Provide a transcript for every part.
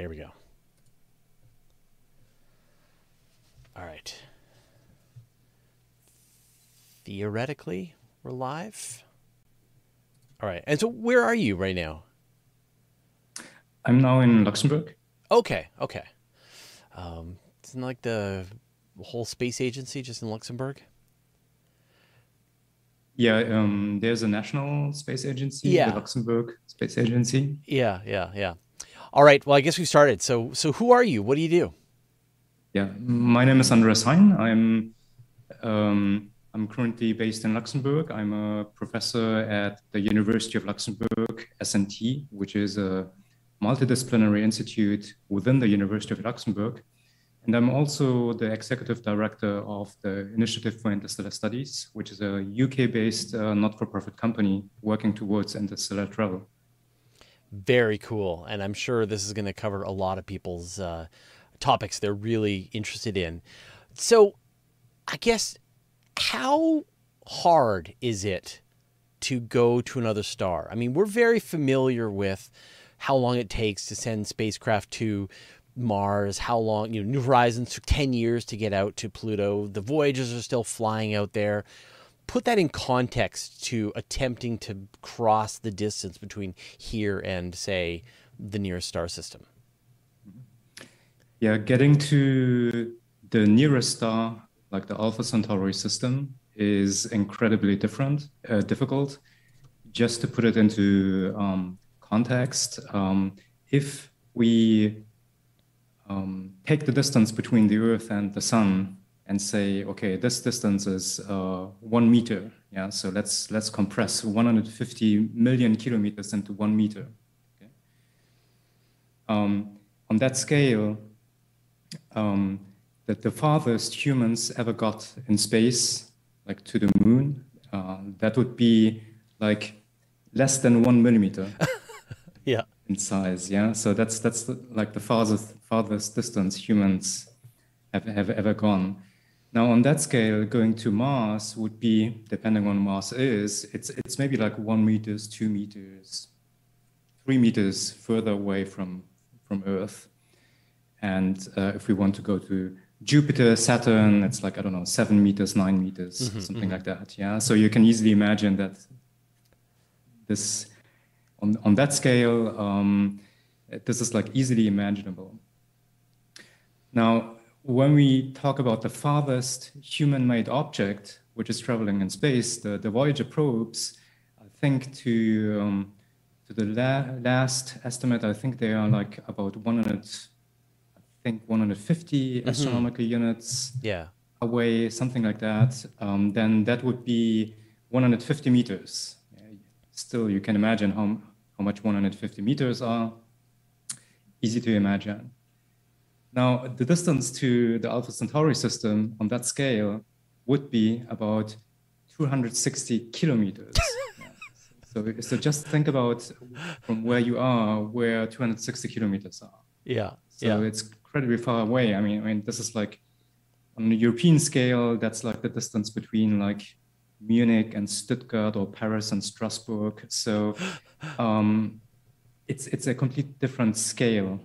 Here we go. All right. Theoretically, we're live. All right. And so, where are you right now? I'm now in Luxembourg. Okay. Okay. Um, isn't like the whole space agency just in Luxembourg? Yeah, um, there's a national space agency, Yeah. the Luxembourg Space Agency. Yeah. Yeah. Yeah. All right. Well, I guess we started. So, so who are you? What do you do? Yeah, my name is Andreas Hein. I'm um, I'm currently based in Luxembourg. I'm a professor at the University of Luxembourg, SNT, which is a multidisciplinary institute within the University of Luxembourg. And I'm also the executive director of the Initiative for Interstellar Studies, which is a UK-based uh, not-for-profit company working towards interstellar travel. Very cool. And I'm sure this is going to cover a lot of people's uh, topics they're really interested in. So, I guess, how hard is it to go to another star? I mean, we're very familiar with how long it takes to send spacecraft to Mars, how long, you know, New Horizons took 10 years to get out to Pluto. The Voyagers are still flying out there. Put that in context to attempting to cross the distance between here and, say, the nearest star system. Yeah, getting to the nearest star, like the Alpha Centauri system, is incredibly different, uh, difficult. Just to put it into um, context, um, if we um, take the distance between the Earth and the Sun and say, okay, this distance is uh, one meter. Yeah, so let's let's compress 150 million kilometers into one meter. Okay? Um, on that scale, um, that the farthest humans ever got in space, like to the moon, uh, that would be like less than one millimeter Yeah. in size. Yeah, so that's that's the, like the farthest farthest distance humans have, have ever gone. Now, on that scale, going to Mars would be, depending on Mars is, it's it's maybe like one meters, two meters, three meters further away from from Earth. And uh, if we want to go to Jupiter, Saturn, it's like I don't know, seven meters, nine meters, something like that. Yeah. So you can easily imagine that this on on that scale, um, this is like easily imaginable. Now, when we talk about the farthest human-made object, which is traveling in space, the, the Voyager probes, I think to um, to the la- last estimate, I think they are like about 100, I think 150 astronomical units Yeah. away, something like that. Um, then that would be 150 meters. Still, you can imagine how how much 150 meters are. Easy to imagine. Now, the distance to the Alpha Centauri system on that scale would be about 260 kilometers. So, so just think about from where you are, where 260 kilometers are. Yeah. So yeah. it's incredibly far away. I mean, I mean, this is like on a European scale, that's like the distance between like Munich and Stuttgart or Paris and Strasbourg. So um, it's it's a complete different scale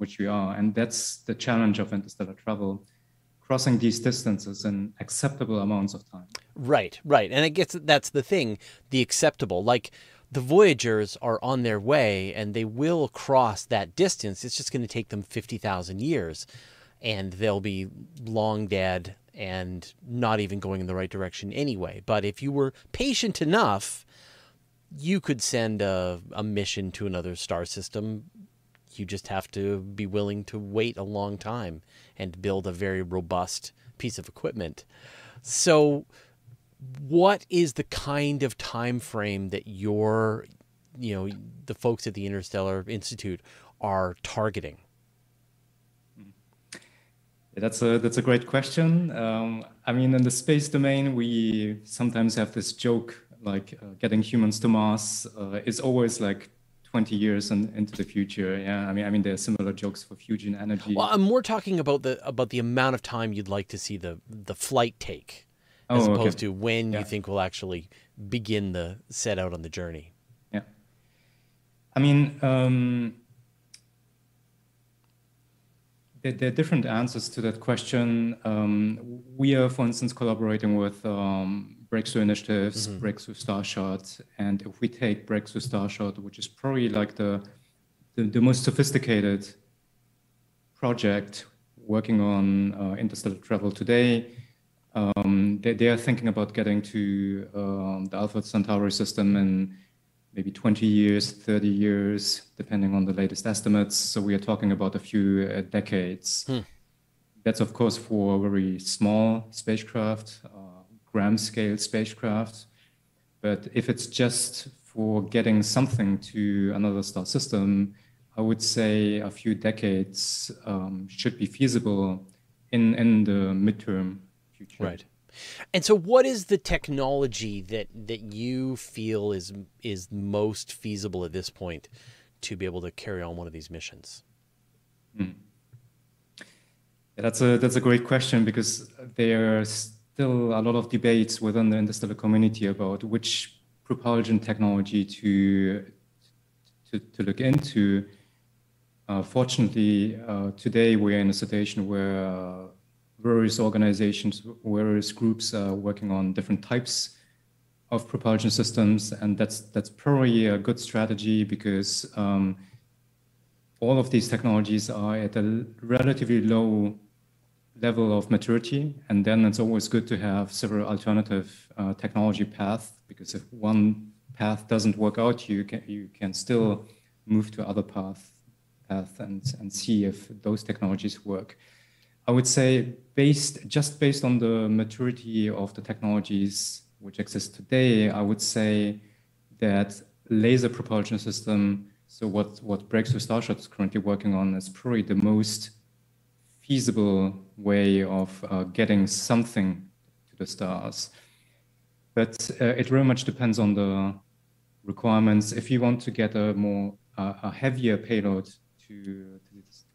which we are, and that's the challenge of interstellar travel, crossing these distances in acceptable amounts of time. Right, right. And I guess that's the thing, the acceptable. Like the Voyagers are on their way and they will cross that distance. It's just going to take them 50,000 years and they'll be long dead and not even going in the right direction anyway. But if you were patient enough, you could send a, a mission to another star system. You just have to be willing to wait a long time and build a very robust piece of equipment. So, what is the kind of time frame that your, you know, the folks at the Interstellar Institute are targeting? That's a that's a great question. Um, I mean, in the space domain, we sometimes have this joke like uh, getting humans to Mars uh, is always like 20 years and into the future. Yeah, I mean, I mean, there are similar jokes for fusion energy. Well, I'm more talking about the about the amount of time you'd like to see the the flight take, as Oh, opposed okay. to when you think we'll actually begin the set out on the journey. Yeah. I mean, um, there, there, are different answers to that question. Um, we are, for instance, collaborating with um, Breakthrough Initiatives, mm-hmm. Breakthrough Starshot, and if we take Breakthrough Starshot, which is probably like the, the, the most sophisticated project working on uh, interstellar travel today, um, they, they, are thinking about getting to um, the Alpha Centauri system in maybe 20 years, 30 years, depending on the latest estimates. So we are talking about a few uh, decades. Hmm. That's, of course, for very small spacecraft, gram scale spacecraft. But if it's just for getting something to another star system, I would say a few decades um, should be feasible in, in the midterm future. Right. And so, what is the technology that that you feel is is most feasible at this point to be able to carry on one of these missions? Hmm. Yeah, that's a that's a great question because there are still a lot of debates within the interstellar community about which propulsion technology to to, to look into. Uh, fortunately, uh, today we're in a situation where uh, various organizations, various groups are working on different types of propulsion systems, and that's that's probably a good strategy because um, all of these technologies are at a relatively low level of maturity, and then it's always good to have several alternative uh, technology paths because if one path doesn't work out, you can you can still move to other path path and and see if those technologies work. I would say based just based on the maturity of the technologies which exist today, I would say that laser propulsion system, so what, what Breakthrough Starshot is currently working on is probably the most feasible way of uh, getting something to the stars. But uh, it very much depends on the requirements. If you want to get a more uh, a heavier payload to,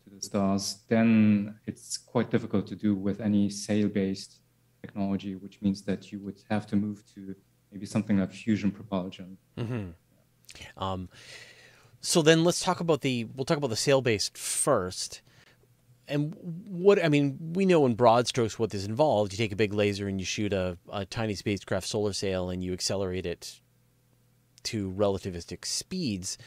to the stars, then it's quite difficult to do with any sail-based technology, which means that you would have to move to maybe something like fusion propulsion. Mm-hmm. Um, so then let's talk about the we'll talk about the sail-based first. And what I mean, we know in broad strokes what this involves. You take a big laser and you shoot a, a tiny spacecraft solar sail and you accelerate it to relativistic speeds.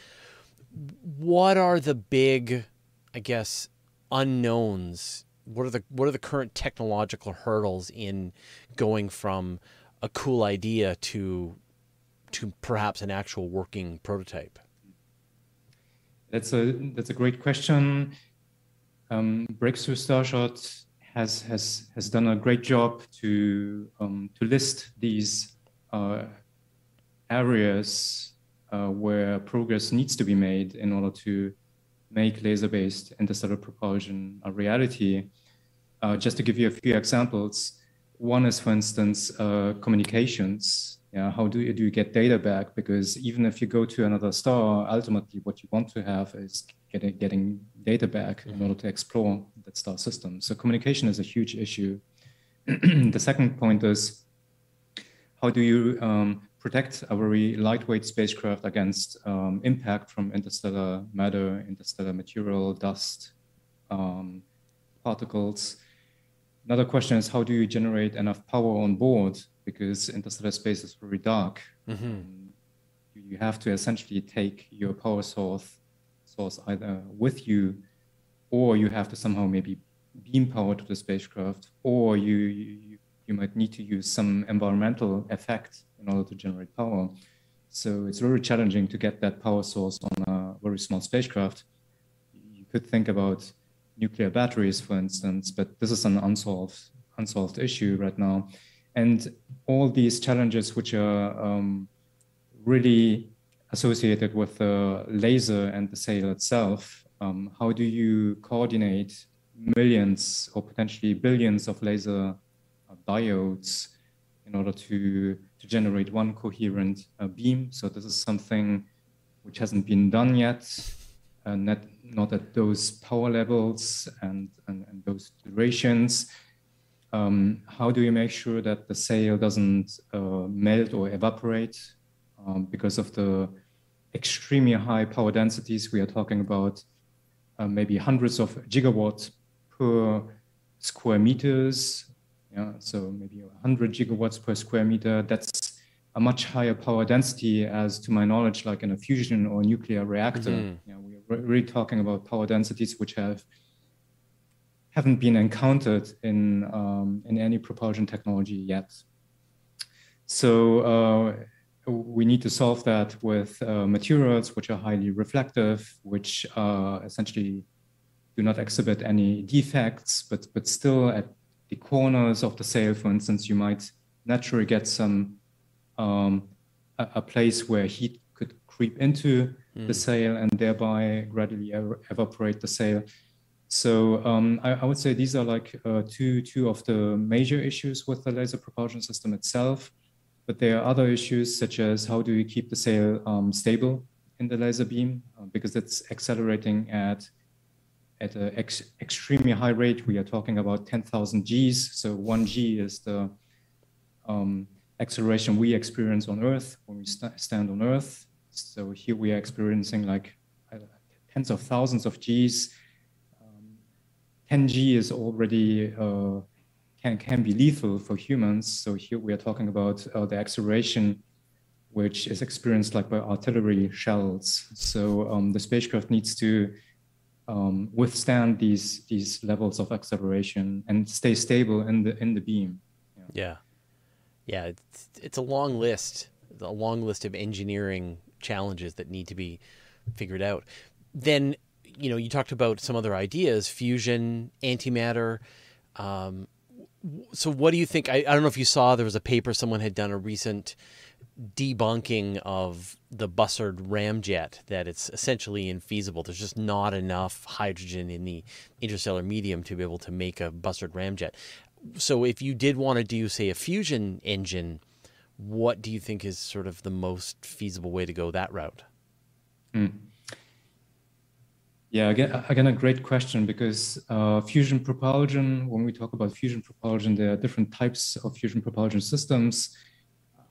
What are the big I guess, unknowns? What are the what are the current technological hurdles in going from a cool idea to to perhaps an actual working prototype? That's a that's a great question. Um, Breakthrough Starshot has has has done a great job to um, to list these uh, areas uh, where progress needs to be made in order to make laser-based interstellar propulsion a reality. Uh, just to give you a few examples, one is, for instance, uh, Yeah, how do you, do you get data back? Because even if you go to another star, ultimately what you want to have is getting, getting data back in order to explore that star system. So communication is a huge issue. the second point is how do you um, protect a very lightweight spacecraft against um, impact from interstellar matter, interstellar material, dust, um, particles. Another question is how do you generate enough power on board because interstellar space is very dark. Mm-hmm. Um, you have to essentially take your power source source either with you, or you have to somehow maybe beam power to the spacecraft, or you you, you might need to use some environmental effect in order to generate power. So it's very challenging to get that power source on a very small spacecraft. You could think about nuclear batteries, for instance, but this is an unsolved unsolved issue right now. And all these challenges, which are um, really associated with the laser and the sail itself, um, how do you coordinate millions or potentially billions of laser diodes in order to to generate one coherent uh, beam. So this is something which hasn't been done yet, uh, not, not at those power levels and, and, and those durations. Um, how do you make sure that the sail doesn't uh, melt or evaporate um, because of the extremely high power densities we are talking about uh, maybe hundreds of gigawatts per square meters. Yeah, so maybe 100 gigawatts per square meter. That's a much higher power density, as to my knowledge, like in a fusion or nuclear reactor. Mm-hmm. Yeah, we're really talking about power densities which have haven't been encountered in um, in any propulsion technology yet. So uh, we need to solve that with uh, materials which are highly reflective, which uh, essentially do not exhibit any defects, but but still at the corners of the sail, for instance, you might naturally get some um, a, a, place where heat could creep into mm. the sail and thereby gradually ev- evaporate the sail. So um, I, I, would say these are like uh, two two of the major issues with the laser propulsion system itself. But there are other issues such as how do you keep the sail um, stable in the laser beam uh, because it's accelerating at at an ex extremely high rate. We are talking about 10,000 Gs. So one G is the um, acceleration we experience on Earth when we st stand on Earth. So here we are experiencing like uh, tens of thousands of Gs. Um, 10 G is already uh, can, can be lethal for humans. So here we are talking about uh, the acceleration which is experienced like by artillery shells. So um, the spacecraft needs to um, withstand these these levels of acceleration and stay stable in the in the beam. Yeah, yeah, yeah it's, it's a long list, a long list of engineering challenges that need to be figured out. Then you know you talked about some other ideas, fusion, antimatter. Um, so what do you think? I, I don't know if you saw there was a paper someone had done a recent debunking of the Bussard ramjet that it's essentially infeasible. There's just not enough hydrogen in the interstellar medium to be able to make a Bussard ramjet. So if you did want to do, say, a fusion engine, what do you think is sort of the most feasible way to go that route? Mm. Yeah, again, again, a great question because uh, fusion propulsion, when we talk about fusion propulsion, there are different types of fusion propulsion systems.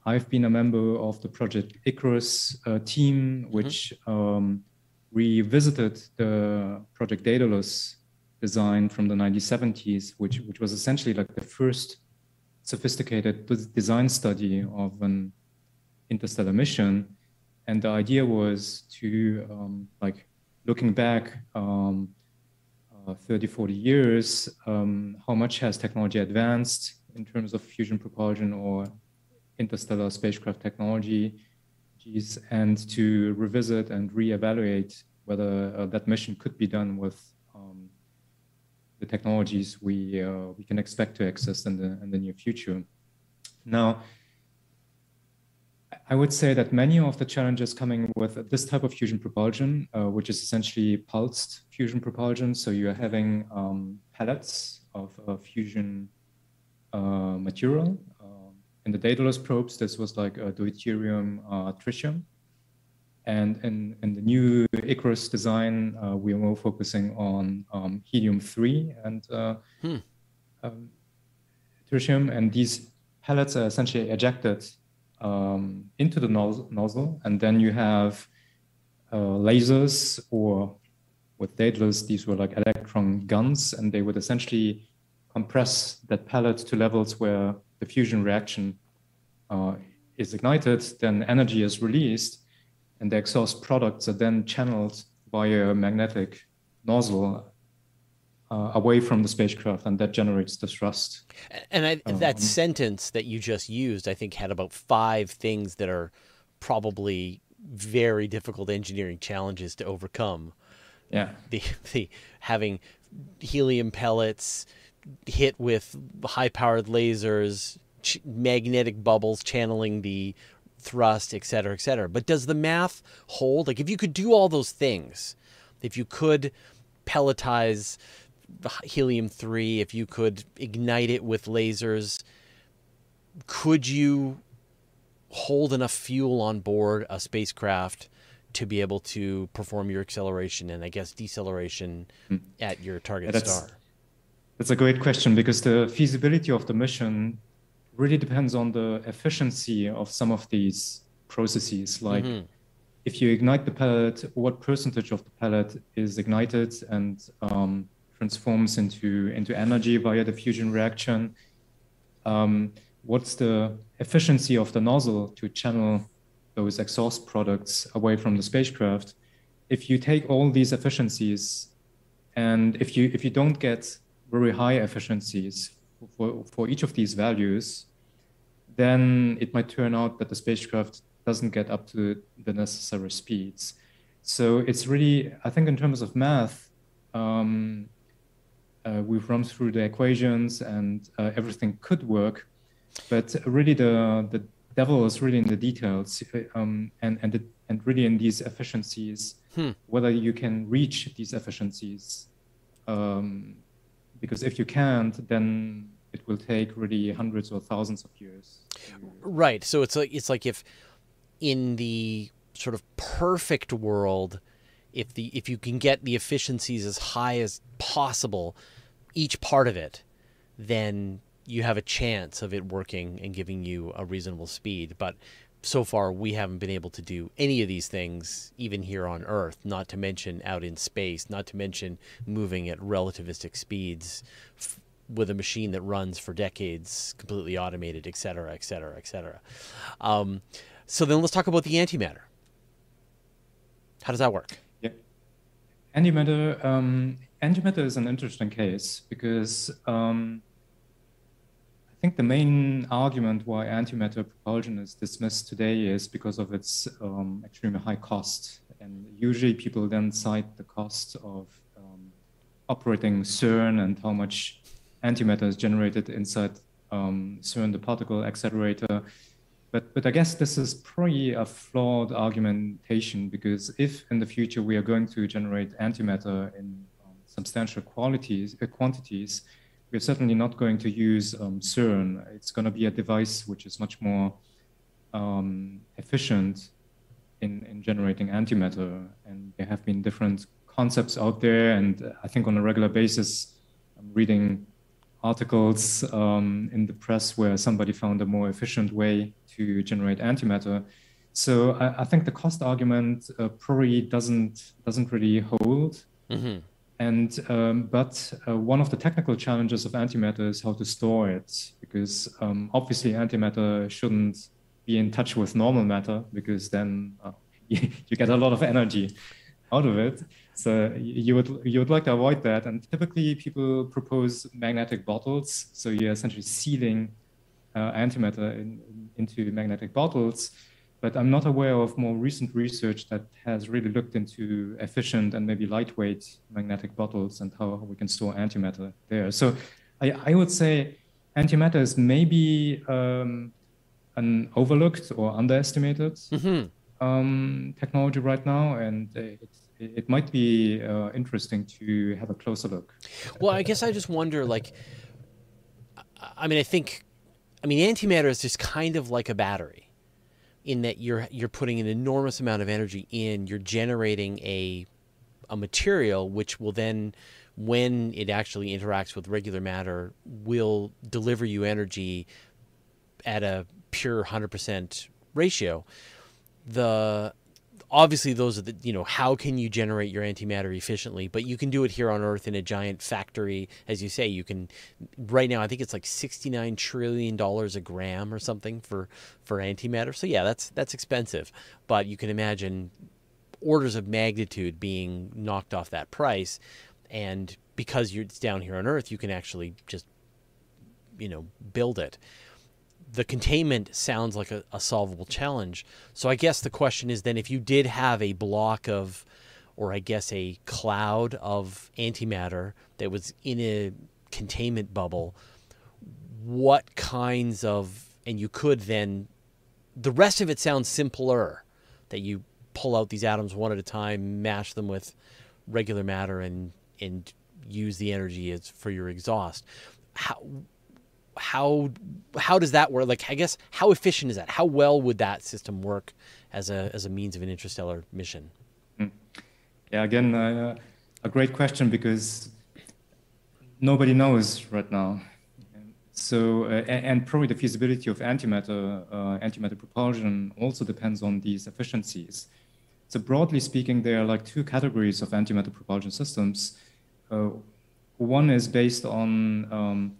I've been a member of the Project Icarus uh, team, mm-hmm. which um, revisited the Project Daedalus design from the 1970s, which, which was essentially like the first sophisticated design study of an interstellar mission. And the idea was to um, like looking back um, uh, 30, 40 years, um, how much has technology advanced in terms of fusion propulsion or interstellar spacecraft technology and to revisit and reevaluate whether uh, that mission could be done with um, the technologies we uh, we can expect to exist in the in the near future. Now, I would say that many of the challenges coming with this type of fusion propulsion, uh, which is essentially pulsed fusion propulsion, so you're having um, pellets of uh, fusion uh, material in the Daedalus probes, this was like a deuterium uh, tritium. And in, in the new Icarus design, uh, we are more focusing on um, helium-3 and uh, hmm. um, tritium. And these pellets are essentially ejected um, into the nozzle. And then you have uh, lasers or with Daedalus, these were like electron guns, and they would essentially compress that pellet to levels where the fusion reaction uh, is ignited, then energy is released, and the exhaust products are then channeled via a magnetic nozzle uh, away from the spacecraft, and that generates the thrust. And I, um, that sentence that you just used, I think, had about five things that are probably very difficult engineering challenges to overcome. Yeah, the the having helium pellets hit with high-powered lasers, ch- magnetic bubbles channeling the thrust, et cetera, et cetera. But does the math hold? Like, if you could do all those things, if you could pelletize helium 3, if you could ignite it with lasers, could you hold enough fuel on board a spacecraft to be able to perform your acceleration and I guess deceleration mm. at your target that's, star? That's a great question because the feasibility of the mission really depends on the efficiency of some of these processes. Like mm-hmm. if you ignite the pellet, what percentage of the pellet is ignited and um, transforms into, into energy via the fusion reaction. Um, what's the efficiency of the nozzle to channel those exhaust products away from the spacecraft? If you take all these efficiencies and if you if you don't get very high efficiencies for, for each of these values, then it might turn out that the spacecraft doesn't get up to the necessary speeds. So it's really, I think, in terms of math, um, we've run through the equations and uh, everything could work, but really the the devil is really in the details, um, and and the, and really in these efficiencies, hmm. whether you can reach these efficiencies. Um, because if you can't, then it will take really hundreds or thousands of years. Right. So it's like it's like if in the sort of perfect world, if the if you can get the efficiencies as high as possible, each part of it, then you have a chance of it working and giving you a reasonable speed. But so far, we haven't been able to do any of these things, even here on Earth, not to mention out in space, not to mention moving at relativistic speeds with a machine that runs for decades, completely automated, et cetera, et cetera, et cetera. Um, so then let's talk about the antimatter. How does that work? Yeah. Antimatter, um, antimatter is an interesting case because um, I think the main argument why antimatter propulsion is dismissed today is because of its um, extremely high cost. And usually people then cite the cost of um, operating CERN and how much antimatter is generated inside um, CERN, the particle accelerator. But, but I guess this is probably a flawed argumentation because if in the future we are going to generate antimatter in substantial qualities, uh, quantities, we're certainly not going to use um, CERN. It's going to be a device which is much more um, efficient in, in generating antimatter. And there have been different concepts out there. And I think on a regular basis, I'm reading articles um, in the press where somebody found a more efficient way to generate antimatter. So I, I think the cost argument uh, probably doesn't doesn't really hold. Mm-hmm. And um, but uh, one of the technical challenges of antimatter is how to store it, because um, obviously antimatter shouldn't be in touch with normal matter, because then uh, you, get a lot of energy out of it. So you would you would like to avoid that. And typically people propose magnetic bottles, so you're essentially sealing uh, antimatter in, in, into magnetic bottles but I'm not aware of more recent research that has really looked into efficient and maybe lightweight magnetic bottles and how we can store antimatter there. So I, I would say antimatter is maybe um, an overlooked or underestimated mm-hmm. um, technology right now, and it, it might be uh, interesting to have a closer look. Well, I guess I just wonder, like, I mean, I think, I mean, antimatter is just kind of like a battery in that you're you're putting an enormous amount of energy in you're generating a a material which will then when it actually interacts with regular matter will deliver you energy at a pure 100% ratio. The obviously those are the you know how can you generate your antimatter efficiently? But you can do it here on earth in a giant factory. As you say you can right now i think it's like 69 trillion dollars a gram or something for for antimatter. So yeah that's that's expensive. But you can imagine orders of magnitude being knocked off that price. And because you're it's down here on earth you can actually just you know build it the containment sounds like a, a, solvable challenge. So I guess the question is then if you did have a block of, or I guess a cloud of antimatter that was in a containment bubble, what kinds of, and you could then, the rest of it sounds simpler that you pull out these atoms one at a time, mash them with regular matter, and, and use the energy as for your exhaust. How, how how does that work? Like, I guess how efficient is that? How well would that system work as a as a means of an interstellar mission? Hmm. Yeah, again, uh, a great question because nobody knows right now. So, uh, and probably the feasibility of antimatter uh, antimatter propulsion also depends on these efficiencies. So, broadly speaking, there are like two categories of antimatter propulsion systems. Uh, one is based on um,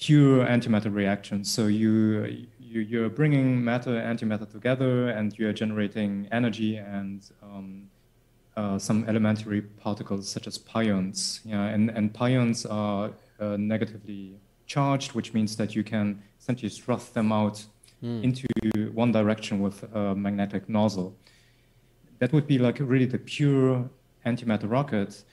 pure antimatter reactions. So you, you you're bringing matter and antimatter together, and you are generating energy and um, uh, some elementary particles such as pions. Yeah, and and pions are uh, negatively charged, which means that you can essentially thrust them out mm. into one direction with a magnetic nozzle. That would be like really the pure antimatter rocket.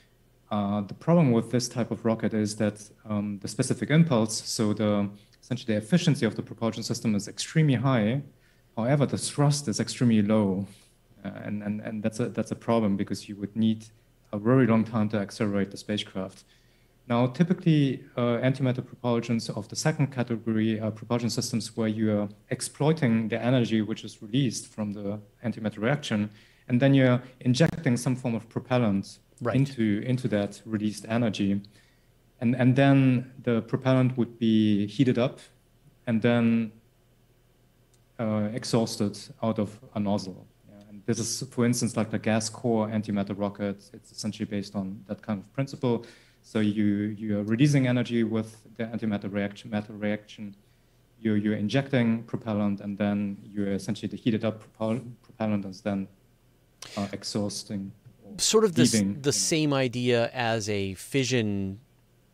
Uh, the problem with this type of rocket is that um, the specific impulse, so the essentially the efficiency of the propulsion system is extremely high. However, the thrust is extremely low, uh, and, and, and that's a that's a problem because you would need a very long time to accelerate the spacecraft. Now, typically, uh, antimatter propulsions of the second category are propulsion systems where you are exploiting the energy which is released from the antimatter reaction, and then you're injecting some form of propellant right. into, into that released energy. And, and then the propellant would be heated up and then uh, exhausted out of a nozzle. Yeah, and this is, for instance, like the gas core antimatter rocket. It's essentially based on that kind of principle so you, you're releasing energy with the antimatter reaction, matter reaction. You're, you're injecting propellant, and then you essentially the heated up propellant is then uh, exhausting. Sort of this, the same idea as a fission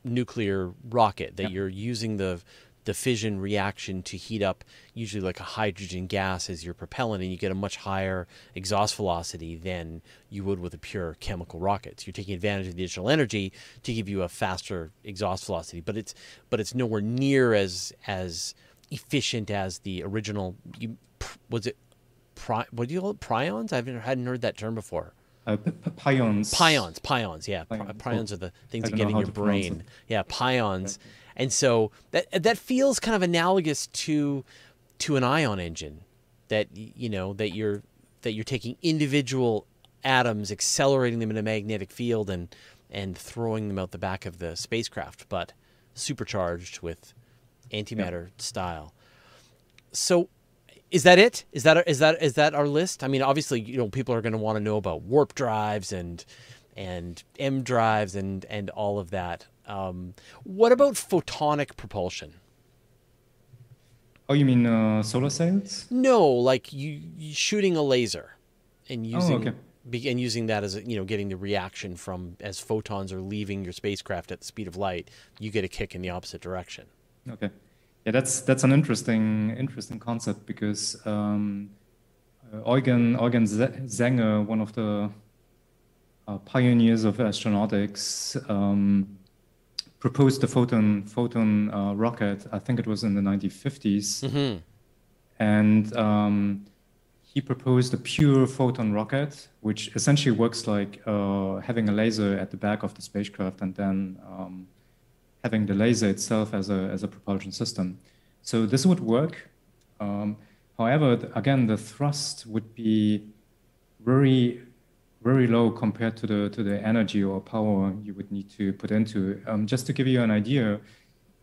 nuclear rocket that yeah. you're using the the fission reaction to heat up usually like a hydrogen gas as your propellant and you get a much higher exhaust velocity than you would with a pure chemical rocket. So you're taking advantage of the additional energy to give you a faster exhaust velocity, but it's but it's nowhere near as as efficient as the original you, was it pri, what do you call it prions? I haven't hadn't heard that term before. Uh, pions. Pions, pions, yeah. Pions, pions are the things that get in your brain. Yeah, pions. Okay and so that that feels kind of analogous to to an ion engine that you know that you're that you're taking individual atoms accelerating them in a magnetic field and and throwing them out the back of the spacecraft but supercharged with antimatter yeah. style so is that it is that is that is that our list i mean obviously you know people are going to want to know about warp drives and and EM drives and and all of that um, what about photonic propulsion? Oh, you mean uh, solar sails? No, like you, you shooting a laser and oh, using oh, okay. be, and using that as a, you know getting the reaction from as photons are leaving your spacecraft at the speed of light, you get a kick in the opposite direction. Okay, yeah, that's that's an interesting interesting concept because um, uh, Eugen Eugen Sänger, one of the uh, pioneers of astronautics. Um, proposed the photon photon uh, rocket. I think it was in the 1950s, mm-hmm. and um, he proposed a pure photon rocket, which essentially works like uh, having a laser at the back of the spacecraft and then um, having the laser itself as a as a propulsion system. So this would work. Um, however, again, the thrust would be very very low compared to the to the energy or power you would need to put into. Um, just to give you an idea,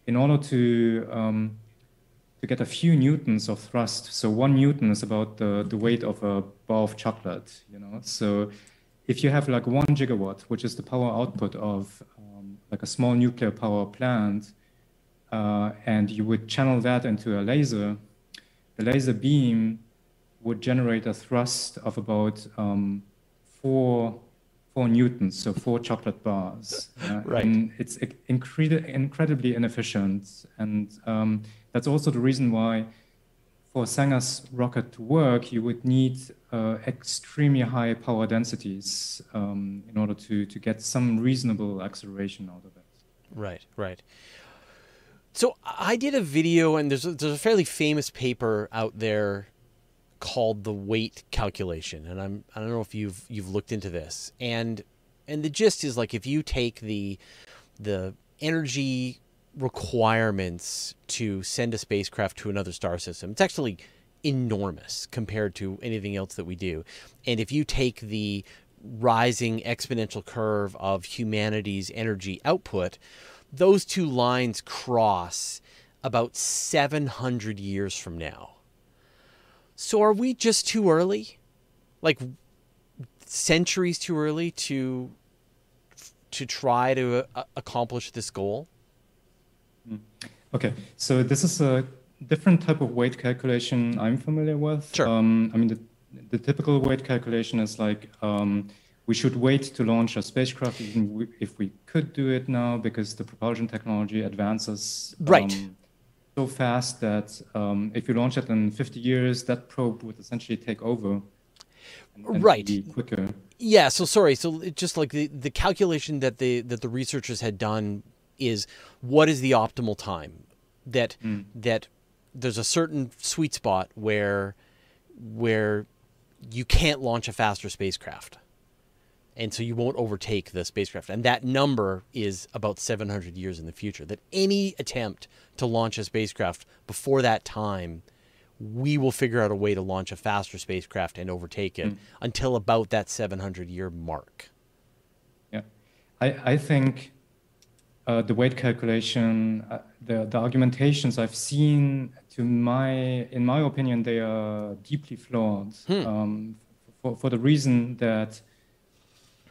in order to um, to get a few newtons of thrust, so one newton is about the, the weight of a bar of chocolate. You know, so if you have like one gigawatt, which is the power output of like a small nuclear power plant, uh, and you would channel that into a laser, the laser beam would generate a thrust of about um, four four newtons, so four chocolate bars. Uh, right. And it's incre- incredibly inefficient, and um, that's also the reason why, for Sänger's rocket to work, you would need uh, extremely high power densities um, in order to to get some reasonable acceleration out of it. Right. Right. So I did a video, and there's a, there's a fairly famous paper out there called the wait calculation, and I'm I don't know if you've you've looked into this, and and the gist is like if you take the the energy requirements to send a spacecraft to another star system, it's actually enormous compared to anything else that we do, and if you take the rising exponential curve of humanity's energy output, those two lines cross about 700 years from now. So are we just too early? Like centuries too early to to try to uh, accomplish this goal? Okay, so this is a different type of wait calculation I'm familiar with. Sure. Um, I mean, the, the typical wait calculation is like um, we should wait to launch a spacecraft even if we could do it now because the propulsion technology advances right. Um, so fast that um, if you launch it in 50 years, that probe would essentially take over. And, and right. Be quicker. Yeah. So sorry. So just like the, the calculation that the that the researchers had done is what is the optimal time that mm. that there's a certain sweet spot where where you can't launch a faster spacecraft and so you won't overtake the spacecraft and that number is about 700 years in the future that any attempt to launch a spacecraft before that time we will figure out a way to launch a faster spacecraft and overtake it mm. until about that 700 year mark yeah i i think uh, the wait calculation, uh, the, the argumentations I've seen, to my, in my opinion, they are deeply flawed hmm. um, for, for the reason that,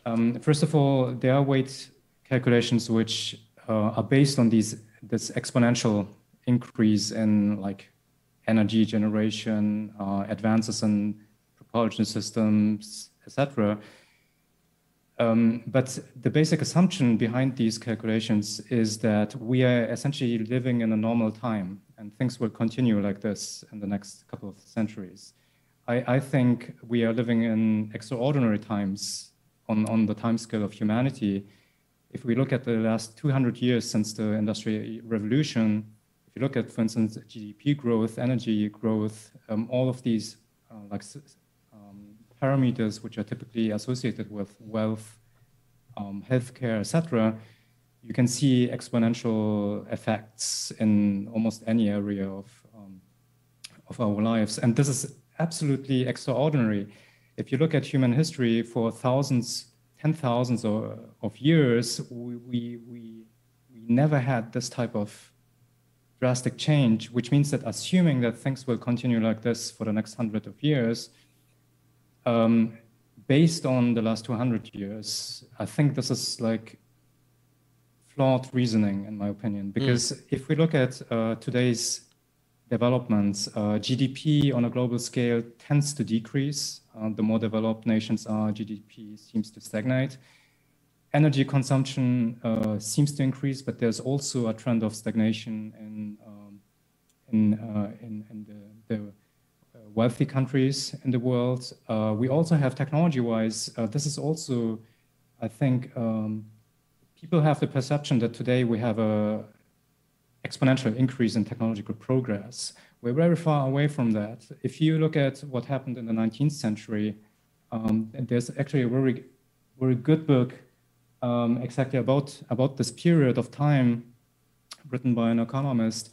um, first of all, there are wait calculations which uh, are based on these this exponential increase in like energy generation, uh, advances in propulsion systems, etc. Um, but the basic assumption behind these calculations is that we are essentially living in a normal time and things will continue like this in the next couple of centuries. I, I think we are living in extraordinary times on, on the timescale of humanity. If we look at the last 200 years since the Industrial Revolution, if you look at, for instance, GDP growth, energy growth, um, all of these uh, like parameters which are typically associated with wealth, um, healthcare, etc., you can see exponential effects in almost any area of, um, of our lives. And this is absolutely extraordinary. If you look at human history for thousands, ten thousands of, of years, we, we, we, we never had this type of drastic change, which means that assuming that things will continue like this for the next hundred of years, um, based on the last 200 years, I think this is like flawed reasoning, in my opinion, hmm. because mm. if we look at uh, today's developments, uh, GDP on a global scale tends to decrease. Uh, the more developed nations are, GDP seems to stagnate. Energy consumption uh, seems to increase, but there's also a trend of stagnation in um, in, uh, in, in the, the wealthy countries in the world. Uh, we also have technology-wise, uh, this is also, I think, um, people have the perception that today we have a exponential increase in technological progress. We're very far away from that. If you look at what happened in the 19th century, um, there's actually a very, very good book um, exactly about, about this period of time written by an economist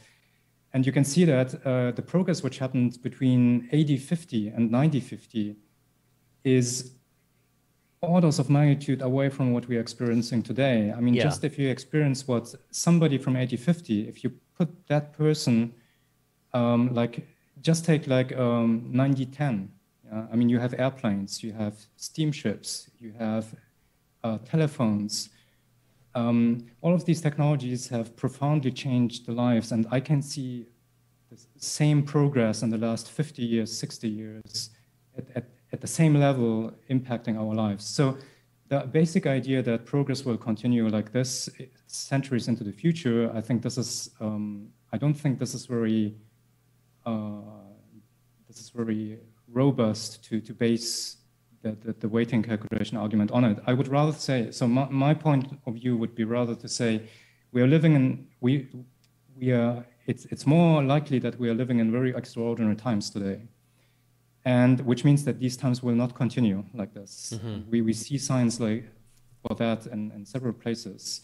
and you can see that uh, the progress which happened between 8050 and 9050 is orders of magnitude away from what we're experiencing today. I mean, yeah. just if you experience what somebody from 8050, if you put that person, um, like, just take like um, 9010. Yeah? I mean, you have airplanes, you have steamships, you have uh, telephones, um, all of these technologies have profoundly changed the lives, and I can see the same progress in the last 50 years, 60 years, at, at, at the same level impacting our lives. So the basic idea that progress will continue like this centuries into the future, I think this is, um, I don't think this is very, uh, this is very robust to, to base the, the, the, waiting calculation argument on it. I would rather say, so my, my point of view would be rather to say, we are living in, we, we are, it's, it's more likely that we are living in very extraordinary times today. And which means that these times will not continue like this. Mm-hmm. We, we see signs like for that in, in several places.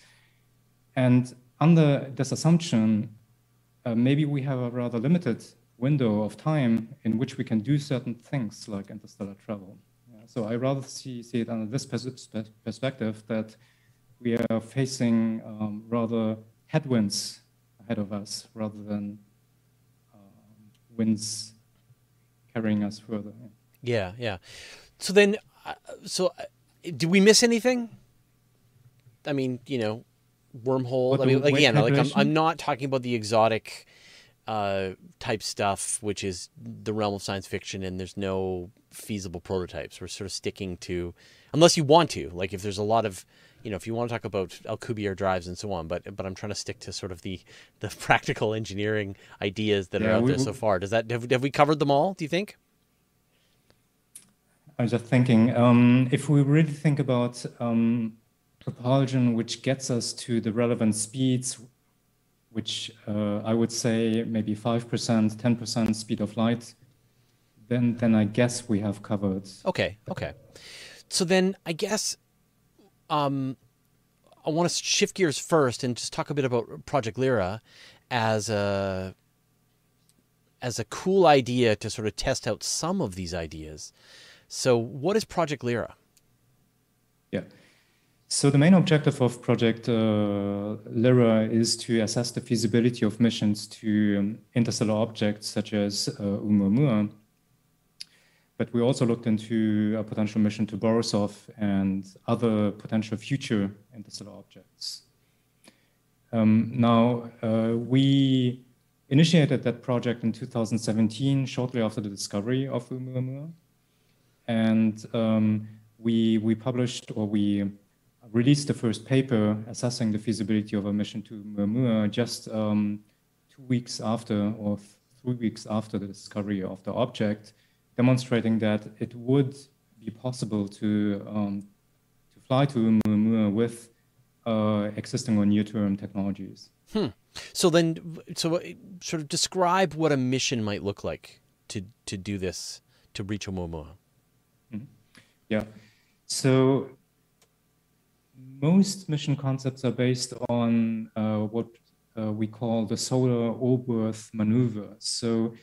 And under this assumption, uh, maybe we have a rather limited window of time in which we can do certain things like interstellar travel. So I rather see, see it under this perspective that we are facing um, rather headwinds ahead of us rather than um, winds carrying us further. Yeah, yeah. So then, uh, so uh, did we miss anything? I mean, you know, wormhole. What I mean, again, like I'm. I'm not talking about the exotic uh, type stuff, which is the realm of science fiction, and there's no feasible prototypes. We're sort of sticking to, unless you want to, like if there's a lot of, you know, if you want to talk about Alcubierre drives and so on. But but I'm trying to stick to sort of the the practical engineering ideas that are out we- there so far. Does that have, have we covered them all? Do you think? I was just thinking, um, if we really think about um, propulsion, which gets us to the relevant speeds, which uh, I would say maybe 5%, 10% speed of light, then, then I guess we have covered. Okay, okay. So then I guess um, I want to shift gears first and just talk a bit about Project Lyra as a as a cool idea to sort of test out some of these ideas. So what is Project Lyra? Yeah. So the main objective of Project uh, Lyra is to assess the feasibility of missions to um, interstellar objects such as uh, Oumuamua. But we also looked into a potential mission to Borisov and other potential future interstellar objects. Um, now, uh, we initiated that project in 2017, shortly after the discovery of Oumuamua and um, we we published or we released the first paper assessing the feasibility of a mission to Oumuamua just um, two weeks after or three weeks after the discovery of the object, demonstrating that it would be possible to um, to fly to Oumuamua with uh, existing or near-term technologies. So then, so uh, sort of describe what a mission might look like to to do this to reach Oumuamua. Yeah. So most mission concepts are based on uh, what uh, we call the solar Oberth maneuver. So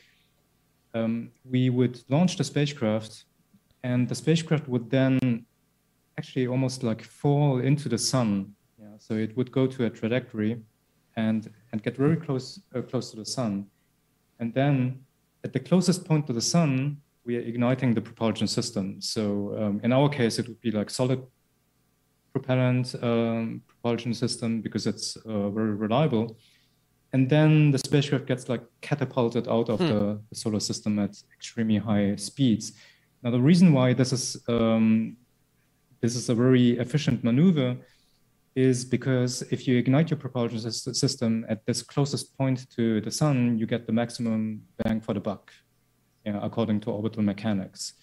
um, we would launch the spacecraft, and the spacecraft would then actually almost like fall into the sun. Yeah. So it would go to a trajectory, and and get very close uh, close to the sun, and then at the closest point to the sun, we are igniting the propulsion system. So um, in our case, it would be like solid propellant um, propulsion system because it's uh, very reliable. And then the spacecraft gets like catapulted out of the, the solar system at extremely high speeds. Now the reason why this is um, this is a very efficient maneuver is because if you ignite your propulsion system at this closest point to the sun, you get the maximum bang for the buck yeah, according to orbital mechanics.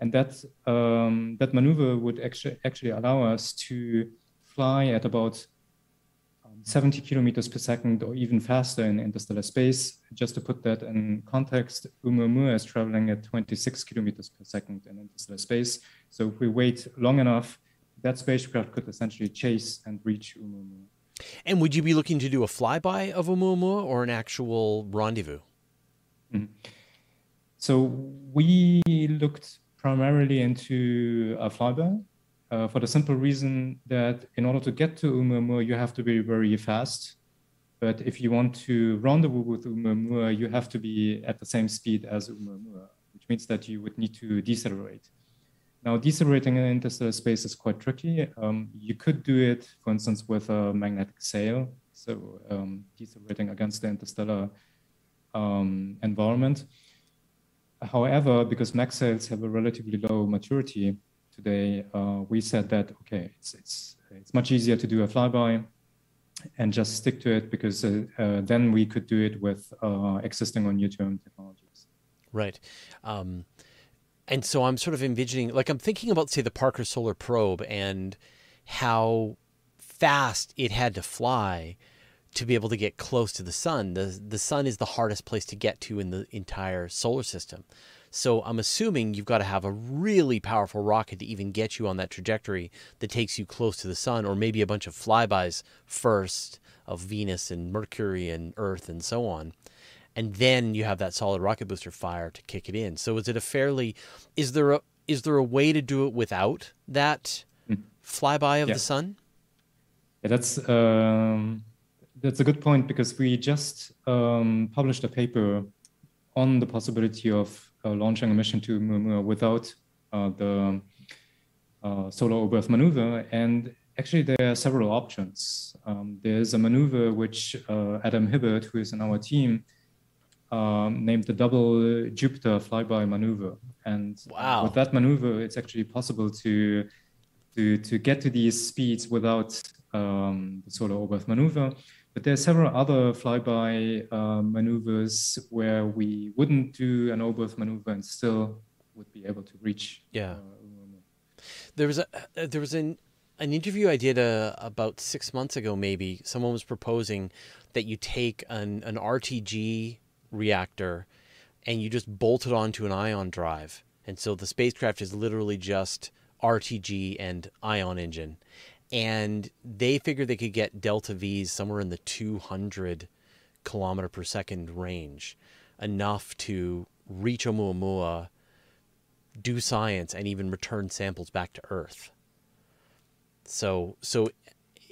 And that, um, that maneuver would actually, actually allow us to fly at about 70 kilometers per second or even faster in interstellar space. Just to put that in context, Oumuamua is traveling at 26 kilometers per second in interstellar space. So if we wait long enough, that spacecraft could essentially chase and reach Oumuamua. And would you be looking to do a flyby of Oumuamua or an actual rendezvous? Mm-hmm. So we looked primarily into a flyby uh, for the simple reason that in order to get to Oumuamua, you have to be very fast. But if you want to rendezvous with Oumuamua, you have to be at the same speed as Oumuamua, which means that you would need to decelerate. Now, decelerating in interstellar space is quite tricky. Um, you could do it, for instance, with a magnetic sail, so um, decelerating against the interstellar um, environment. However, because mag sails have a relatively low maturity today, uh, we said that okay, it's it's it's much easier to do a flyby and just stick to it because uh, uh, then we could do it with uh, existing or near-term technologies. Right. Um, and so I'm sort of envisioning, like, I'm thinking about, say, the Parker Solar Probe and how fast it had to fly to be able to get close to the sun. The, the sun is the hardest place to get to in the entire solar system. So I'm assuming you've got to have a really powerful rocket to even get you on that trajectory that takes you close to the sun, or maybe a bunch of flybys first of Venus and Mercury and Earth and so on and then you have that solid rocket booster fire to kick it in. So is it a fairly is there a is there a way to do it without that flyby of Yeah. the sun? Yeah, that's um, that's a good point because we just um, published a paper on the possibility of launching a mission to Oumuamua without uh, the uh, solar Oberth maneuver, and actually, there are several options. Um, there's a maneuver which uh, Adam Hibbert, who is in our team, um, named the double Jupiter flyby maneuver. And wow. with that maneuver, it's actually possible to to to get to these speeds without um, the solar Oberth maneuver. But there are several other flyby uh, maneuvers where we wouldn't do an Oberth maneuver and still would be able to reach. Yeah. Uh, there was a uh, there was an an interview I did uh, about six months ago. Maybe someone was proposing that you take an an RTG reactor and you just bolt it onto an ion drive, and so the spacecraft is literally just RTG and ion engine, and they figured they could get delta V's somewhere in the 200 kilometer per second range, enough to reach Oumuamua, do science, and even return samples back to Earth. So, so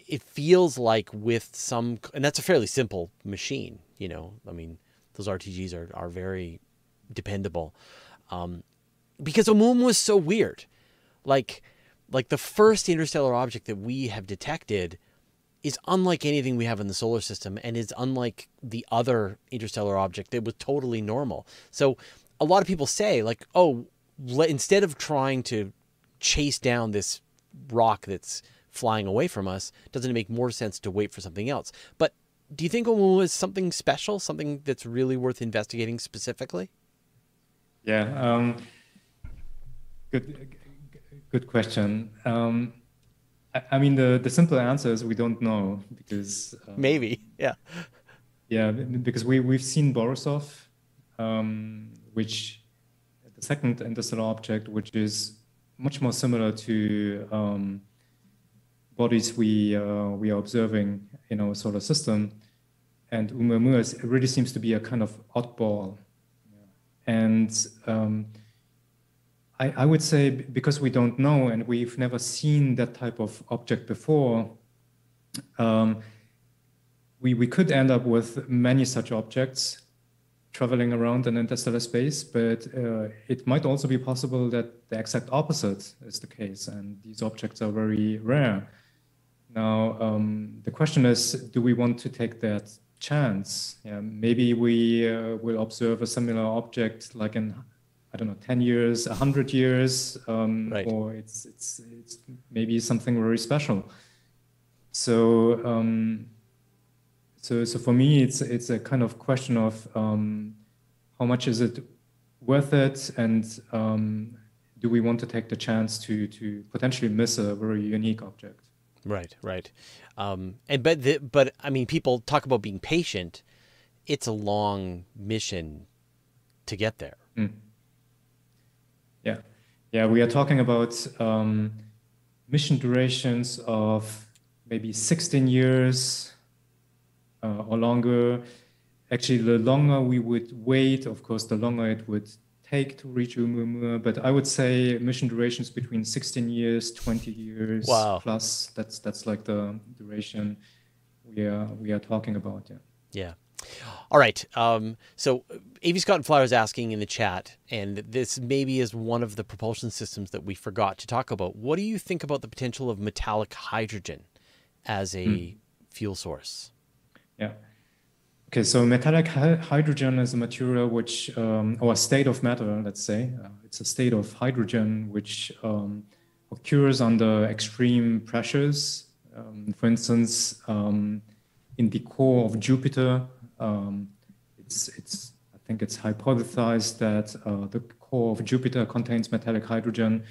it feels like with some, and that's a fairly simple machine. You know, I mean, those RTGs are are very dependable, um, because Oumuamua was so weird, like like the first interstellar object that we have detected is unlike anything we have in the solar system and is unlike the other interstellar object that was totally normal. So a lot of people say like, oh, instead of trying to chase down this rock that's flying away from us, doesn't it make more sense to wait for something else? But do you think Oumuamua is something special, something that's really worth investigating specifically? Yeah, um, good Good question. Um, I, I, mean, the, the simple answer is we don't know because um, maybe, yeah, yeah, because we we've seen Borisov, um, which the second interstellar object, which is much more similar to um, bodies we uh, we are observing in our solar system, and Oumuamua really seems to be a kind of oddball, and um, I, I would say because we don't know and we've never seen that type of object before, um, we, we could end up with many such objects traveling around in interstellar space, but uh, it might also be possible that the exact opposite is the case, and these objects are very rare. Now, um, the question is, do we want to take that chance? Yeah, maybe we uh, will observe a similar object like in I don't know, 10 years, 100 years, um, right. or it's, it's, it's maybe something very special. So, um, so, so for me, it's, it's a kind of question of um, how much is it worth it and um, do we want to take the chance to, to potentially miss a very unique object? Right, right. Um, and but the, but I mean, people talk about being patient. It's a long mission to get there. Mm. Yeah, we are talking about um, mission durations of maybe 16 years uh, or longer. Actually, the longer we would wait, of course, the longer it would take to reach Oumuamua. But I would say mission durations between 16 years, 20 years wow. plus. That's that's like the duration we are we are talking about. Yeah. Yeah. All right. Um, so A.V. Scott and Flower is asking in the chat, and this maybe is one of the propulsion systems that we forgot to talk about. What do you think about the potential of metallic hydrogen as a hmm. fuel source? Yeah. Okay, so metallic hydrogen is a material which, um, or a state of matter, let's say, uh, it's a state of hydrogen which um, occurs under extreme pressures. Um, for instance, um, in the core of Jupiter, um, it's, it's, I think it's hypothesized that uh, the core of Jupiter contains metallic hydrogen.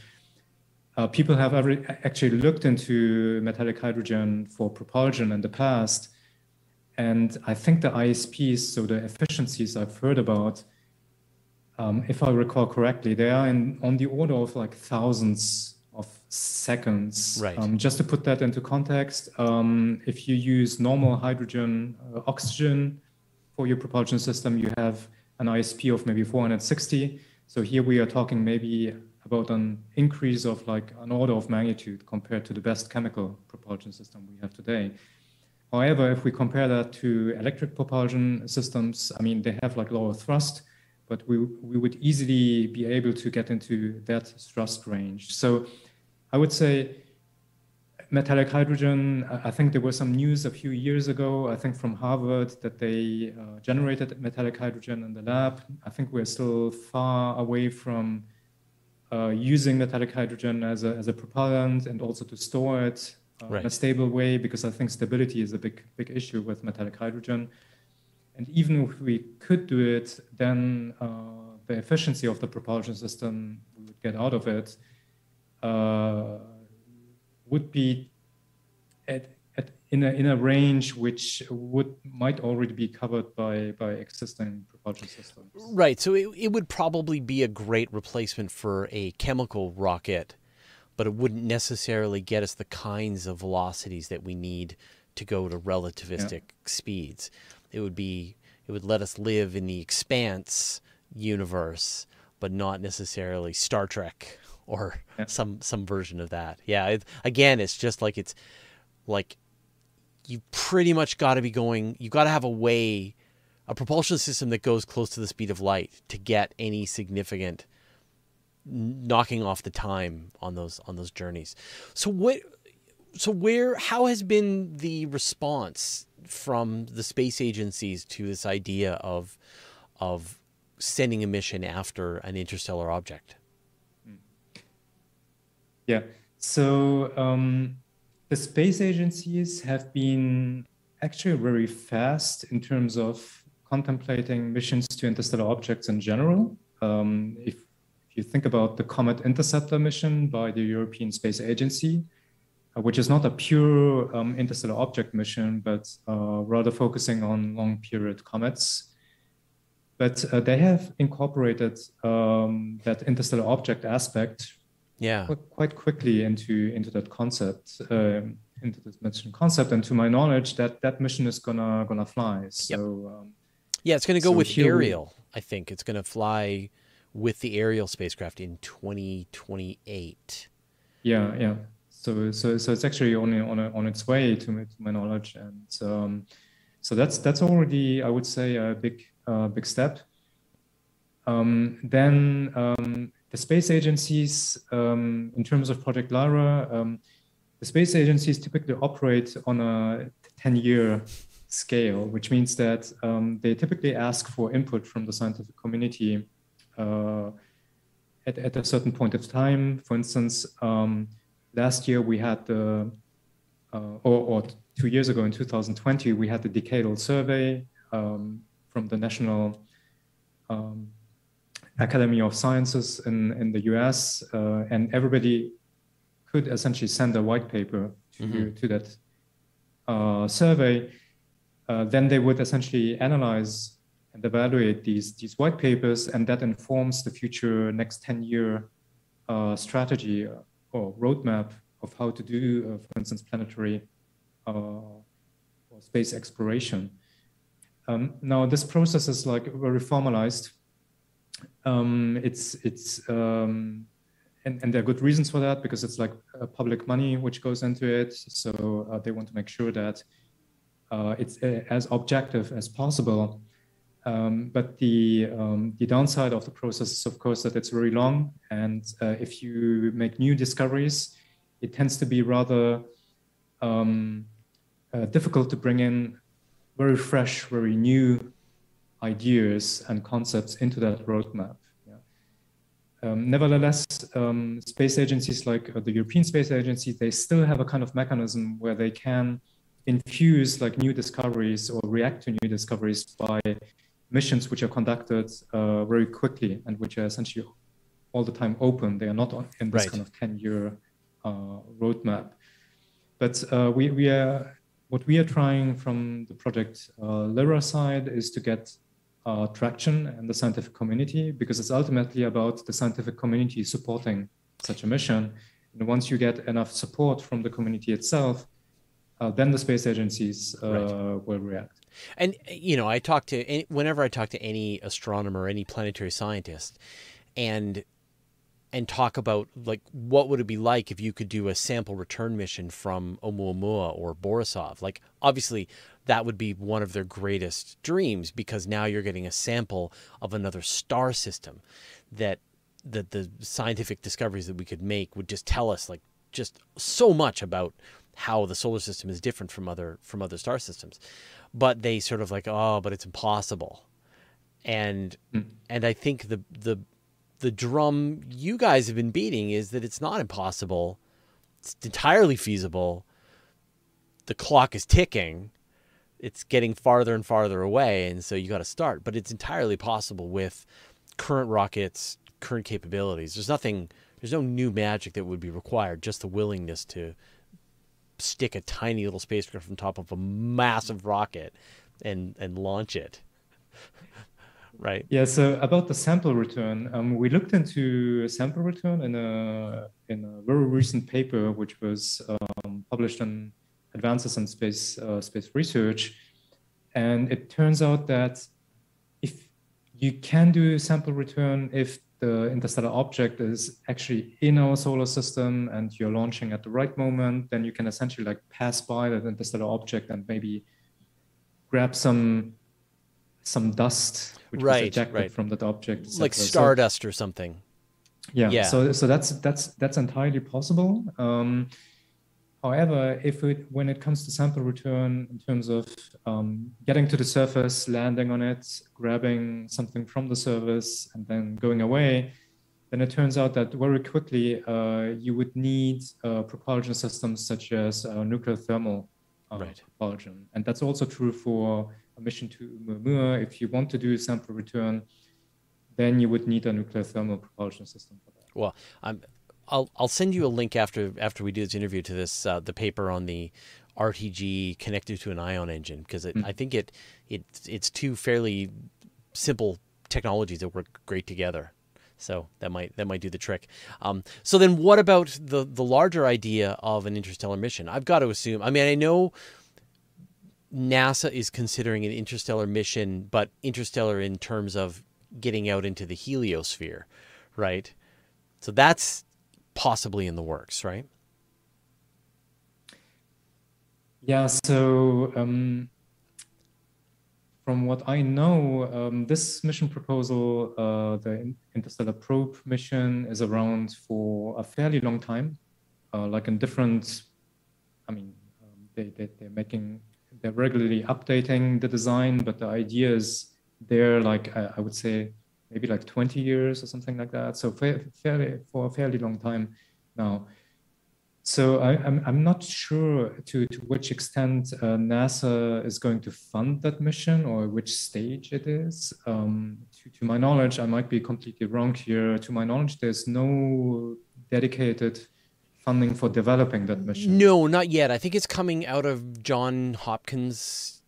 Uh, people have every, actually looked into metallic hydrogen for propulsion in the past. And I think the ISPs, so the efficiencies I've heard about, um, if I recall correctly, they are in, on the order of like thousands of seconds. Right. Um, just to put that into context, um, if you use normal hydrogen, uh, oxygen, for your propulsion system, you have an ISP of maybe 460. So here we are talking maybe about an increase of like an order of magnitude compared to the best chemical propulsion system we have today. However, if we compare that to electric propulsion systems, I mean, they have like lower thrust, but we, we would easily be able to get into that thrust range. So I would say metallic hydrogen, I think there was some news a few years ago, I think from Harvard, that they uh, generated metallic hydrogen in the lab. I think we're still far away from uh, using metallic hydrogen as a, as a propellant and also to store it uh, right. in a stable way, because I think stability is a big, big issue with metallic hydrogen. And even if we could do it, then uh, the efficiency of the propulsion system we would get out of it uh, would be at, at, in, a, in a range which would might already be covered by, by existing propulsion systems. Right. So it, it would probably be a great replacement for a chemical rocket, but it wouldn't necessarily get us the kinds of velocities that we need to go to relativistic yeah. speeds. It would be it would let us live in the expanse universe, but not necessarily Star Trek or yeah. some some version of that. Yeah, it, again, it's just like it's like you pretty much got to be going. You got to have a way, a propulsion system that goes close to the speed of light to get any significant knocking off the time on those on those journeys. So what? So where? How has been the response from the space agencies to this idea of of sending a mission after an interstellar object? Yeah. So um, the space agencies have been actually very fast in terms of contemplating missions to interstellar objects in general. Um, if, if, you think about the Comet Interceptor mission by the European Space Agency, uh, which is not a pure um, interstellar object mission, but uh, rather focusing on long period comets. But uh, they have incorporated um, that interstellar object aspect yeah. Quite quickly into into that concept um, into this mission concept. And to my knowledge that that mission is gonna gonna fly. So yep. um, yeah it's gonna go so with Ariel we, i think. It's gonna fly with the Ariel spacecraft in 2028 yeah yeah. So so so it's actually only on a, on its way to my, to my knowledge. And um, so that's that's already i would say a big uh, big step. Um, then um, the space agencies, um, in terms of Project Lyra, um, the space agencies typically operate on a 10 year scale, which means that um, they typically ask for input from the scientific community uh, at, at a certain point of time. For instance, um, last year we had the, uh, or, or, two years ago in 2020, we had the decadal survey um, from the National um, Academy of Sciences in, in the US, uh, and everybody could essentially send a white paper to, mm-hmm. to that uh, survey. Uh, then they would essentially analyze and evaluate these, these white papers, and that informs the future next 10 year uh, strategy or roadmap of how to do, uh, for instance, planetary uh, or space exploration. Um, now, this process is like very formalized um, it's it's um, and, and there are good reasons for that because it's like public money which goes into it. So uh, they want to make sure that uh, it's uh, as objective as possible. Um, but the um, the downside of the process is, of course, that it's very long, and uh, if you make new discoveries, it tends to be rather um, uh, difficult to bring in very fresh, very new ideas and concepts into that roadmap. Yeah. Um, nevertheless, um, space agencies like uh, the European Space Agency, they still have a kind of mechanism where they can infuse like new discoveries or react to new discoveries by missions which are conducted uh, very quickly and which are essentially all the time open. They are not in this right. kind of 10-year uh, roadmap. But uh, we, we are what we are trying from the project uh, Lyra side is to get uh, traction in the scientific community because it's ultimately about the scientific community supporting such a mission. And once you get enough support from the community itself, uh, then the space agencies uh, right. will react. And you know, I talk to any, whenever I talk to any astronomer, any planetary scientist, and and talk about like what would it be like if you could do a sample return mission from Oumuamua or Borisov. Like obviously that would be one of their greatest dreams because now you're getting a sample of another star system that that the scientific discoveries that we could make would just tell us like just so much about how the solar system is different from other from other star systems. But they sort of like, oh, but it's impossible. And Mm. and I think the the the drum you guys have been beating is that it's not impossible. It's entirely feasible. The clock is ticking. It's getting farther and farther away, and so you got to start. But it's entirely possible with current rockets, current capabilities. There's nothing. There's no new magic that would be required. Just the willingness to stick a tiny little spacecraft on top of a massive rocket and and launch it. right. Yeah, so about the sample return, um, we looked into sample return in a in a very recent paper, which was um, published in Advances in Space uh, Space Research, and it turns out that if you can do sample return if the interstellar object is actually in our solar system and you're launching at the right moment, then you can essentially like pass by that interstellar object and maybe grab some some dust which Right, was ejected right. from that object, Like etc. So- stardust or something. yeah. Yeah. So so that's that's that's entirely possible. Um, however, if it when it comes to sample return in terms of um, getting to the surface, landing on it, grabbing something from the surface, and then going away, then it turns out that very quickly uh, you would need uh, propulsion systems such as uh, nuclear thermal uh, Right. propulsion, and that's also true for a mission to Oumuamua. If you want to do sample return, then you would need a nuclear thermal propulsion system for that. Well, I'm, I'll I'll send you a link after after we do this interview to this uh, the paper on the RTG connected to an ion engine because it, I think it it it's two fairly simple technologies that work great together. So that might that might do the trick. Um, so then, what about the the larger idea of an interstellar mission? I've got to assume. I mean, I know NASA is considering an interstellar mission, but interstellar in terms of getting out into the heliosphere, right? So that's possibly in the works, right? Yeah, so um, from what I know, um, this mission proposal, uh, the Interstellar Probe mission, is around for a fairly long time, uh, like in different, I mean, um, they, they, they're making, they're regularly updating the design, but the idea is there, like, I, I would say, maybe like 20 years or something like that. So fa- fairly, for a fairly long time now. So I, I'm, I'm not sure to, to which extent uh, NASA is going to fund that mission or which stage it is. Um, to, to my knowledge, I might be completely wrong here. To my knowledge, there's no dedicated funding for developing that mission. No, not yet. I think it's coming out of John Hopkins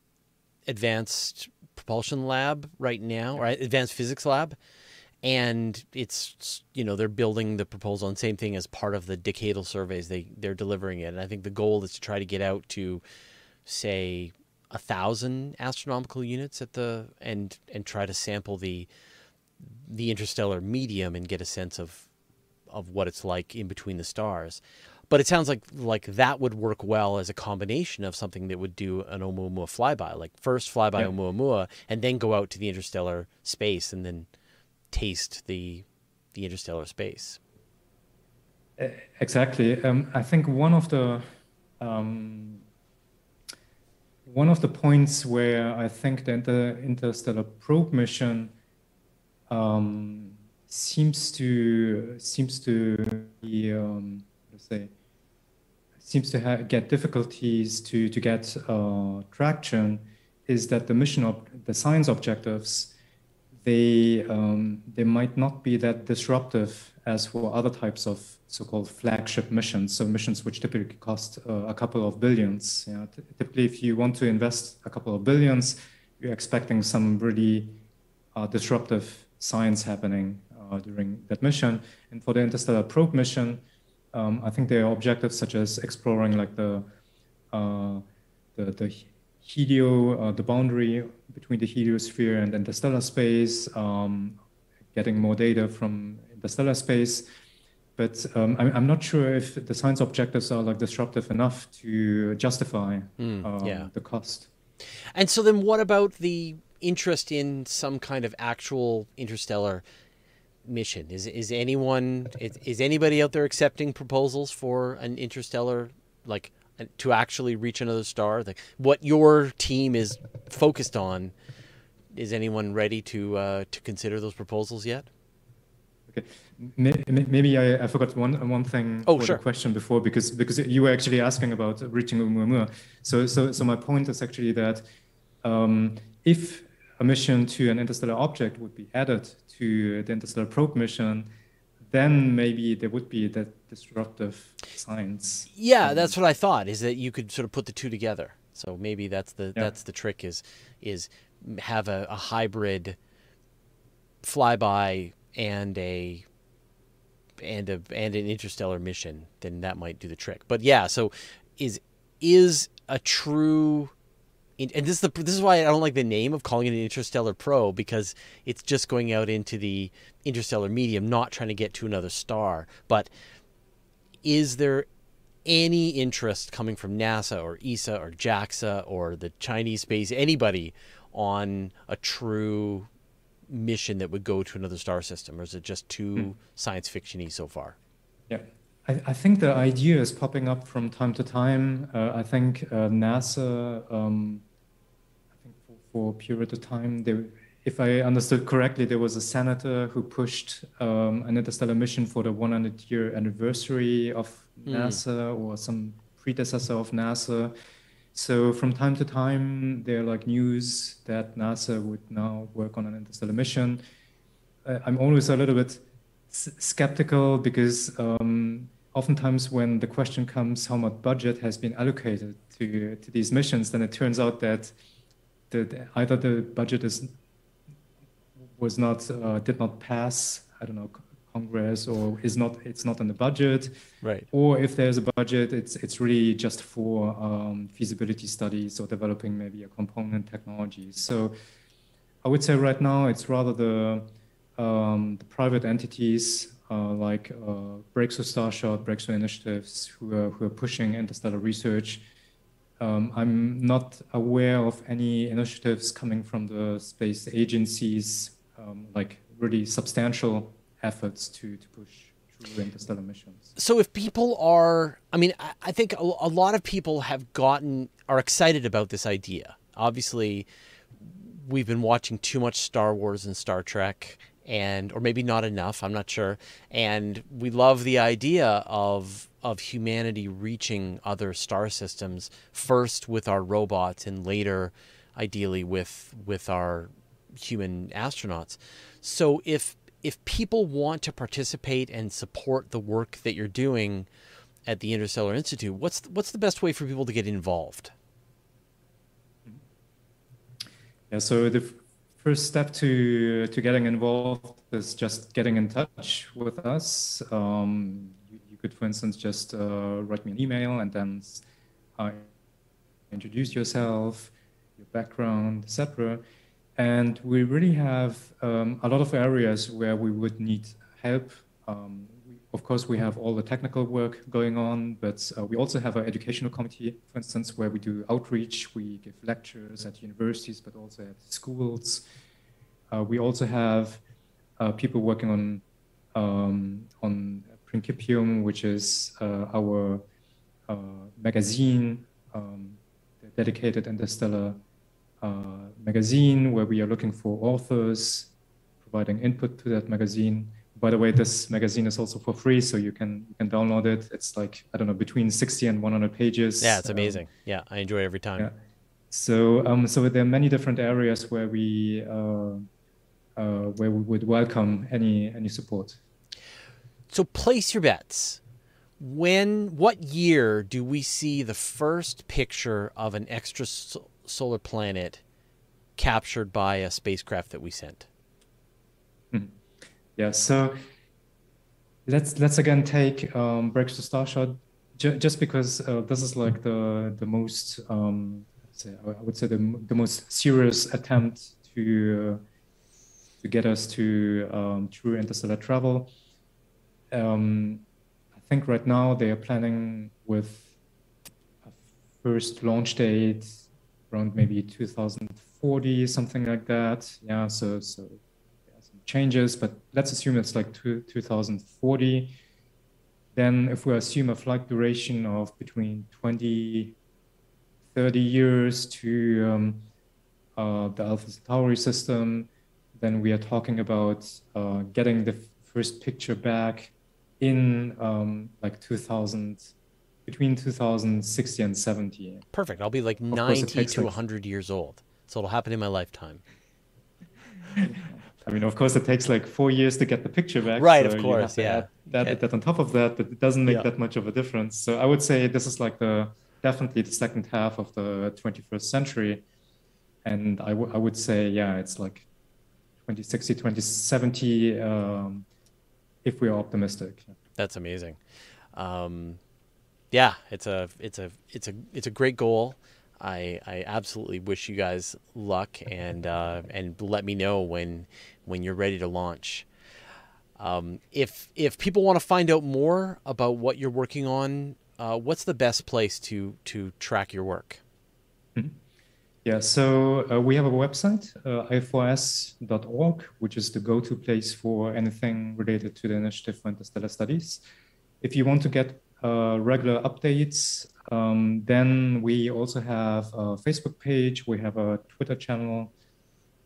Advanced Propulsion Lab right now, or Advanced Physics Lab. And it's you know they're building the proposal and same thing as part of the decadal surveys they they're delivering it and I think the goal is to try to get out to say a thousand astronomical units at the and and try to sample the the interstellar medium and get a sense of of what it's like in between the stars. But it sounds like like that would work well as a combination of something that would do an Oumuamua flyby, like first fly by Yeah. Oumuamua and then go out to the interstellar space and then taste the the interstellar space. Exactly. Um, I think one of the um, one of the points where I think the interstellar probe mission um, seems to seems to be um, let's say seems to get difficulties to to get uh, traction is that the mission of the science objectives they um, they might not be that disruptive as for other types of so-called flagship missions. So missions which typically cost uh, a couple of billions. You know, typically, if you want to invest a couple of billions, you're expecting some really uh, disruptive science happening uh, during that mission. And for the interstellar probe mission, um, I think there are objectives such as exploring like the uh, the, the helio, uh, the boundary between the heliosphere and interstellar space, um, getting more data from interstellar space. But um, I'm, I'm not sure if the science objectives are like disruptive enough to justify Mm, yeah. the cost. And so then what about the interest in some kind of actual interstellar mission? Is is anyone is, is anybody out there accepting proposals for an interstellar like to actually reach another star? Like what your team is focused on? Is anyone ready to uh, to consider those proposals yet? Okay, maybe I, I forgot one one thing oh, for sure. the question before because because you were actually asking about reaching Oumuamua. So so so my point is actually that um, if a mission to an interstellar object would be added to the interstellar probe mission, then maybe there would be that disruptive science. Yeah, um, that's what I thought. Is that you could sort of put the two together. So maybe that's the yeah. that's the trick is is have a, a hybrid flyby and a and a and an interstellar mission. Then that might do the trick. But yeah, so is is a true and this is the this is why I don't like the name of calling it an interstellar probe because it's just going out into the interstellar medium, not trying to get to another star. But is there any interest coming from NASA or ESA or JAXA or the Chinese space anybody on a true mission that would go to another star system, or is it just too mm. science fictiony so far? Yeah. I, I, think the idea is popping up from time to time. Uh, I think uh, NASA um, for a period of time. There, if I understood correctly, there was a senator who pushed um, an interstellar mission for the 100 year anniversary of mm. NASA or some predecessor of NASA. So from time to time, there are like news that NASA would now work on an interstellar mission. I'm always a little bit s- skeptical because um, oftentimes when the question comes how much budget has been allocated to, to these missions, then it turns out that the, either the budget is was not uh, did not pass I don't know Congress or is not it's not in the budget. Right. Or if there's a budget it's it's really just for um, feasibility studies or developing maybe a component technology. So I would say right now it's rather the um, the private entities uh, like uh, Breakthrough Starshot, Breakthrough Initiatives, who are, who are pushing interstellar research, um, I'm not aware of any initiatives coming from the space agencies, um, like really substantial efforts to, to push true interstellar missions. So, if people are, I mean, I think a, a lot of people have gotten, are excited about this idea. Obviously, we've been watching too much Star Wars and Star Trek and or maybe not enough i'm not sure. And we love the idea of of humanity reaching other star systems first with our robots and later ideally with with our human astronauts. So if if people want to participate and support the work that you're doing at the interstellar institute what's what's the best way for people to get involved? Yeah so the first step to to getting involved is just getting in touch with us. Um, you, you, could, for instance, just uh, write me an email and then uh, introduce yourself, your background, etc. And we really have um, a lot of areas where we would need help. Um, of course, we have all the technical work going on, but uh, we also have an educational committee, for instance, where we do outreach. We give lectures at universities, but also at schools. Uh, we also have uh, people working on um, on Principium, which is uh, our uh, magazine, um, dedicated interstellar magazine, where we are looking for authors, providing input to that magazine. By the way, this magazine is also for free, so you can you can download it. It's like I don't know between 60 and 100 pages. Yeah, it's amazing. Um, yeah, I enjoy it every time. Yeah. So um, so there are many different areas where we uh, uh, where we would welcome any any support. So place your bets. When what year do we see the first picture of an extra solar planet captured by a spacecraft that we sent? Yeah. So let's let's again take um, Breakthrough Starshot, ju- just because uh, this is like the the most um, I would say the the most serious attempt to uh, to get us to um, true interstellar travel. Um, I think right now they are planning with a first launch date around maybe 2040, something like that. Yeah, so so changes, but let's assume it's like two, 2040. Then if we assume a flight duration of between 20, 30 years to um, uh, the Alpha Centauri system, then we are talking about uh, getting the first picture back in um, like 2000, between 2060 and 70. Perfect. I'll be like 90 to like, 100 years old. So it'll happen in my lifetime. I mean, of course, it takes like four years to get the picture back. Right, so of course, yeah. That, yeah. that on top of that, but it doesn't make yeah. that much of a difference. So I would say this is like the definitely the second half of the 21st century, and I, w- I would say yeah, it's like 2060, 2070, um, if we are optimistic. That's amazing. Um, yeah, it's a it's a it's a it's a great goal. I, I absolutely wish you guys luck and uh, and let me know when when you're ready to launch. Um, if if people want to find out more about what you're working on, uh, what's the best place to to track your work? Mm-hmm. Yeah, so uh, we have a website, uh, i4is.org, which is the go-to place for anything related to the Initiative for Interstellar Studies. If you want to get uh, regular updates um, then we also have a Facebook page, we have a Twitter channel.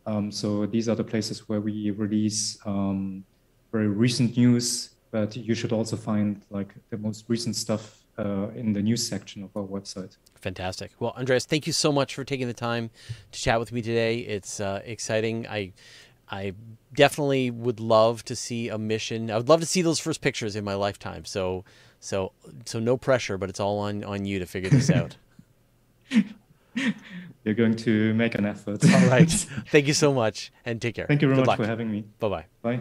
Um, so these are the places where we release um, very recent news, but you should also find like the most recent stuff uh, in the news section of our website. Fantastic. Well, Andreas, thank you so much for taking the time to chat with me today. It's uh, exciting. I I definitely would love to see a mission. I would love to see those first pictures in my lifetime. So so so no pressure, but it's all on on you to figure this out. You're going to make an effort. all right. Thank you so much and take care. Thank you very Good much luck. for having me. Bye-bye. Bye.